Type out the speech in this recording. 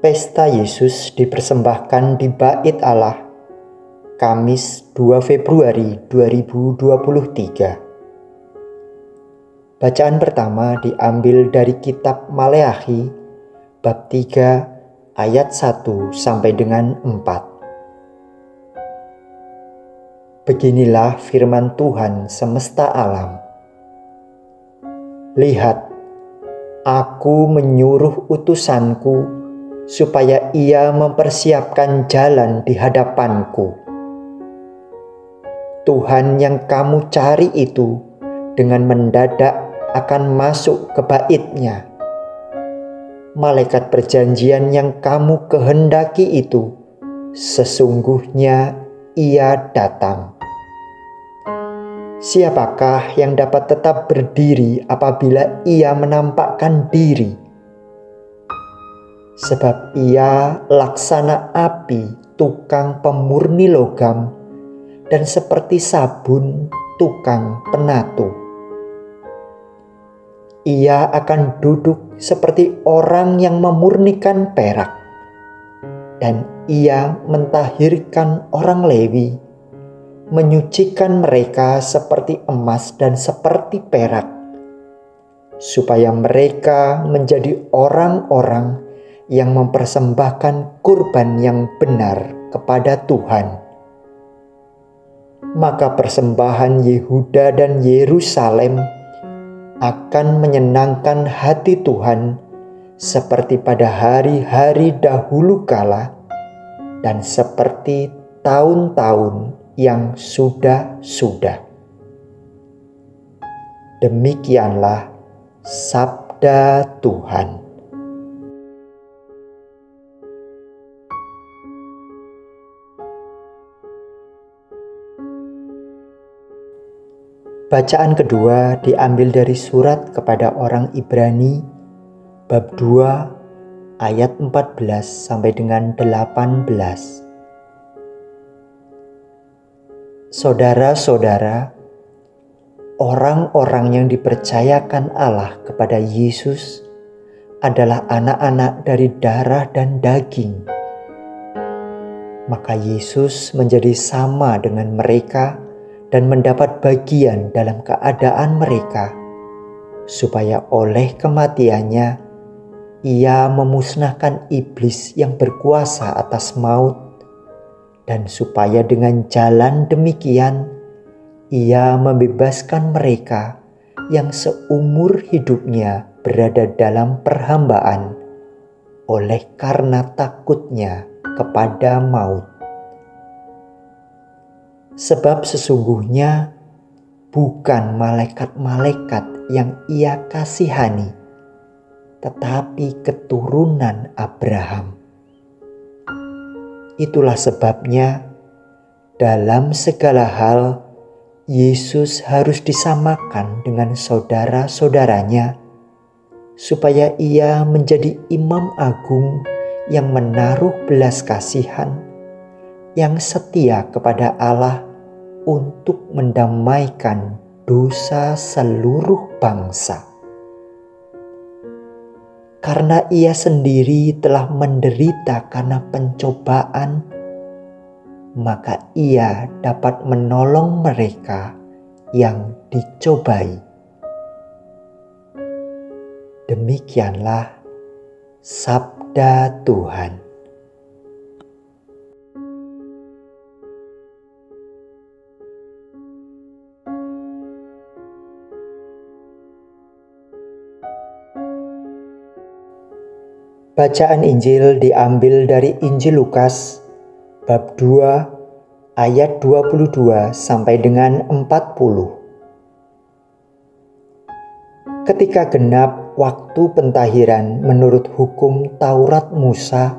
Pesta Yesus dipersembahkan di Bait Allah Kamis 2 Februari 2023 Bacaan pertama diambil dari kitab Maleakhi bab 3 ayat 1 sampai dengan 4 Beginilah firman Tuhan semesta alam. Lihat Aku menyuruh utusanku supaya ia mempersiapkan jalan di hadapanku. Tuhan yang kamu cari itu dengan mendadak akan masuk ke baitnya. Malaikat perjanjian yang kamu kehendaki itu sesungguhnya ia datang. Siapakah yang dapat tetap berdiri apabila ia menampakkan diri? Sebab ia laksana api tukang pemurni logam dan seperti sabun tukang penatu. Ia akan duduk seperti orang yang memurnikan perak dan ia mentahirkan orang Lewi, menyucikan mereka seperti emas dan seperti perak, supaya mereka menjadi orang-orang yang mempersembahkan kurban yang benar kepada Tuhan. Maka persembahan Yehuda dan Yerusalem akan menyenangkan hati Tuhan seperti pada hari-hari dahulu kala dan seperti tahun-tahun yang sudah-sudah. Demikianlah sabda Tuhan. Bacaan kedua diambil dari surat kepada orang Ibrani bab 2 ayat 14 sampai dengan 18. Saudara-saudara, orang-orang yang dipercayakan Allah kepada Yesus adalah anak-anak dari darah dan daging. Maka Yesus menjadi sama dengan mereka dan mendapat bagian dalam keadaan mereka, supaya oleh kematiannya ia memusnahkan iblis yang berkuasa atas maut, dan supaya dengan jalan demikian ia membebaskan mereka yang seumur hidupnya berada dalam perhambaan oleh karena takutnya kepada maut. Sebab sesungguhnya bukan malaikat-malaikat yang ia kasihani, tetapi keturunan Abraham. Itulah sebabnya dalam segala hal Yesus harus disamakan dengan saudara-saudaranya supaya ia menjadi imam agung yang menaruh belas kasihan, yang setia kepada Allah untuk mendamaikan dosa seluruh bangsa. Karena ia sendiri telah menderita karena pencobaan, maka ia dapat menolong mereka yang dicobai. Demikianlah sabda Tuhan. Bacaan Injil diambil dari Injil Lukas bab 2 ayat 22 sampai dengan 40. Ketika genap waktu pentahiran menurut hukum Taurat Musa,